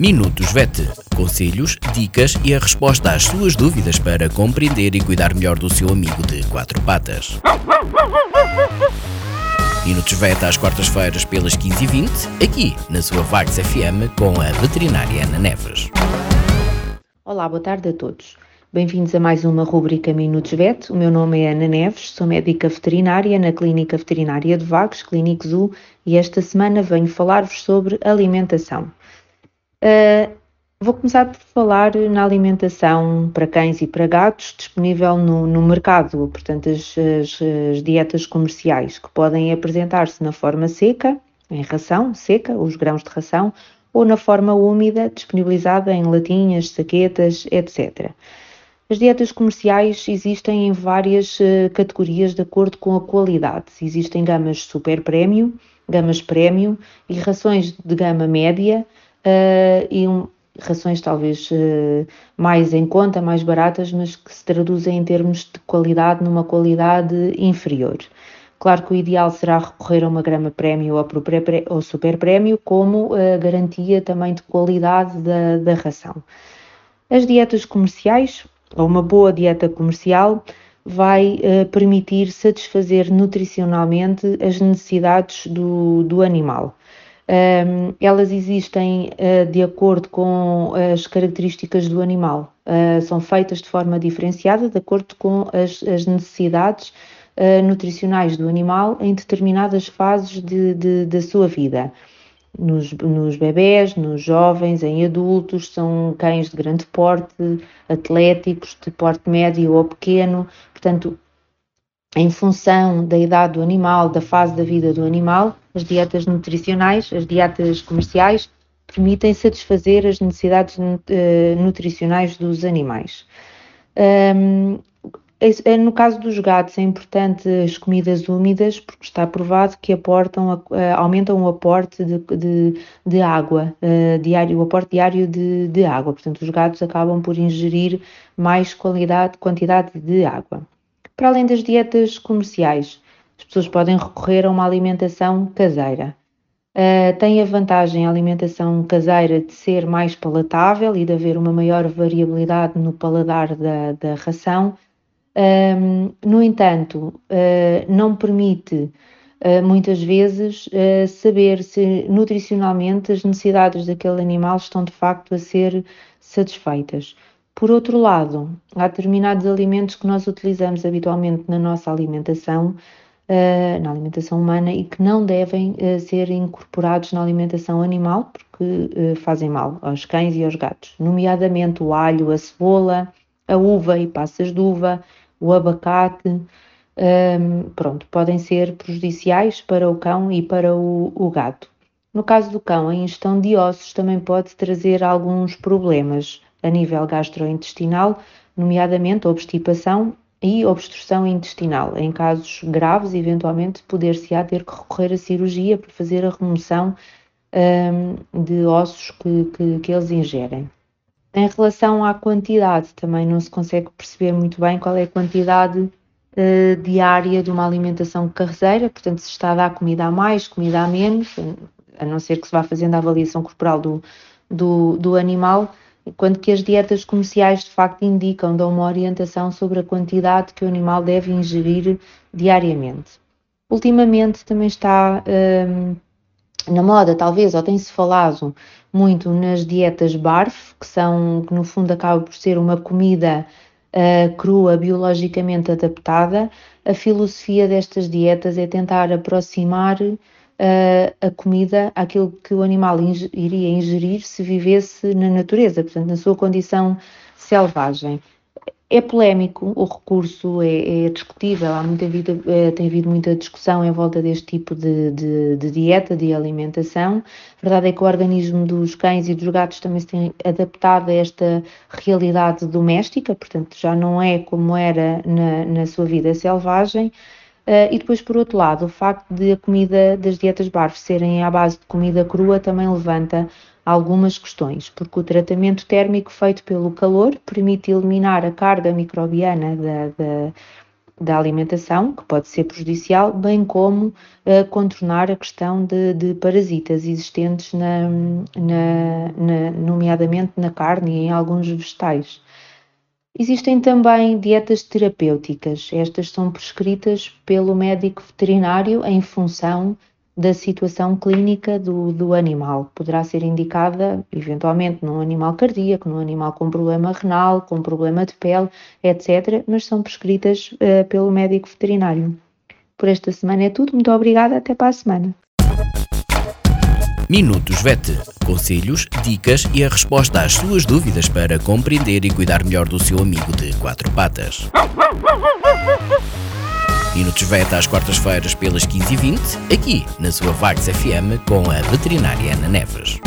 Minutos VET. Conselhos, dicas e a resposta às suas dúvidas para compreender e cuidar melhor do seu amigo de quatro patas. Minutos VET às quartas-feiras pelas 15h20, aqui na sua Vagos FM com a veterinária Ana Neves. Olá, boa tarde a todos. Bem-vindos a mais uma rubrica Minutos VET. O meu nome é Ana Neves, sou médica veterinária na Clínica Veterinária de Vagos, Clínico Zoo, e esta semana venho falar-vos sobre alimentação. Uh, vou começar por falar na alimentação para cães e para gatos disponível no, no mercado, portanto, as, as, as dietas comerciais que podem apresentar-se na forma seca, em ração seca, os grãos de ração, ou na forma úmida, disponibilizada em latinhas, saquetas, etc. As dietas comerciais existem em várias uh, categorias de acordo com a qualidade. Existem gamas super prémio, gamas prémio e rações de gama média uh, e um, rações talvez uh, mais em conta, mais baratas, mas que se traduzem em termos de qualidade numa qualidade inferior. Claro que o ideal será recorrer a uma grama prémio ou, super prémio como uh, garantia também de qualidade da, da ração. As dietas comerciais, ou uma boa dieta comercial, vai uh, permitir satisfazer nutricionalmente as necessidades do, do animal. Um, elas existem uh, de acordo com as características do animal, uh, são feitas de forma diferenciada, de acordo com as, as necessidades uh, nutricionais do animal em determinadas fases de, de, da sua vida. Nos, nos bebés, nos jovens, em adultos, são cães de grande porte, atléticos, de porte médio ou pequeno, portanto, em função da idade do animal, da fase da vida do animal, as dietas nutricionais, as dietas comerciais, permitem satisfazer as necessidades eh, nutricionais dos animais. É, no caso dos gatos, é importante as comidas úmidas, porque está provado que aportam, aumentam o aporte de, de, de água eh, diário, o aporte diário de, de, água. Portanto, os gatos acabam por ingerir mais qualidade, quantidade de água. Para além das dietas comerciais, as pessoas podem recorrer a uma alimentação caseira. Uh, tem a vantagem a alimentação caseira de ser mais palatável e de haver uma maior variabilidade no paladar da, da ração. Um, no entanto, uh, não permite uh, muitas vezes saber se nutricionalmente as necessidades daquele animal estão de facto a ser satisfeitas. Por outro lado, há determinados alimentos que nós utilizamos habitualmente na nossa alimentação uh, na alimentação humana e que não devem uh, ser incorporados na alimentação animal porque uh, fazem mal aos cães e aos gatos, nomeadamente o alho, a cebola, a uva e passas de uva, o abacate, ehm, pronto, podem ser prejudiciais para o cão e para o, o gato. No caso do cão, a ingestão de ossos também pode trazer alguns problemas a nível gastrointestinal, nomeadamente obstipação e obstrução intestinal. Em casos graves, eventualmente, poder-se-á ter que recorrer à cirurgia para fazer a remoção um, de ossos que, que, que, eles ingerem. Em relação à quantidade, também não se consegue perceber muito bem qual é a quantidade uh, diária de uma alimentação caseira, portanto, se está a dar comida a mais, comida a menos, a não ser que se vá fazendo a avaliação corporal do, do, do animal, quando que as dietas comerciais de facto indicam, dão uma orientação sobre a quantidade que o animal deve ingerir diariamente. Ultimamente também está hum, na moda, talvez, ou tem-se falado muito nas dietas BARF, que são, que no fundo acaba por ser uma comida uh, crua, biologicamente adaptada. A filosofia destas dietas é tentar aproximar a comida àquilo que o animal iria ingerir se vivesse na natureza, portanto, na sua condição selvagem. É polémico, o recurso é, é discutível, há muita vida, é, tem havido muita discussão em volta deste tipo de, de, de, dieta, de alimentação. A verdade é que o organismo dos cães e dos gatos também se tem adaptado a esta realidade doméstica, portanto já não é como era na, na sua vida selvagem. Uh, e depois, por outro lado, o facto de a comida das dietas BARF serem à base de comida crua também levanta algumas questões, porque o tratamento térmico feito pelo calor permite eliminar a carga microbiana da, da, da alimentação, que pode ser prejudicial, bem como uh, contornar a questão de, de parasitas existentes, na, na, na, nomeadamente na carne e em alguns vegetais. Existem também dietas terapêuticas. Estas são prescritas pelo médico veterinário em função da situação clínica do, do animal. Poderá ser indicada, eventualmente, num animal cardíaco, num animal com problema renal, com problema de pele, etc., mas são prescritas uh, pelo médico veterinário. Por esta semana é tudo. Muito obrigada. Até para a semana. Minutos VET. Conselhos, dicas e a resposta às suas dúvidas para compreender e cuidar melhor do seu amigo de quatro patas. Minutos VET às quartas-feiras pelas 15h20, aqui na sua Vagos FM com a veterinária Ana Neves.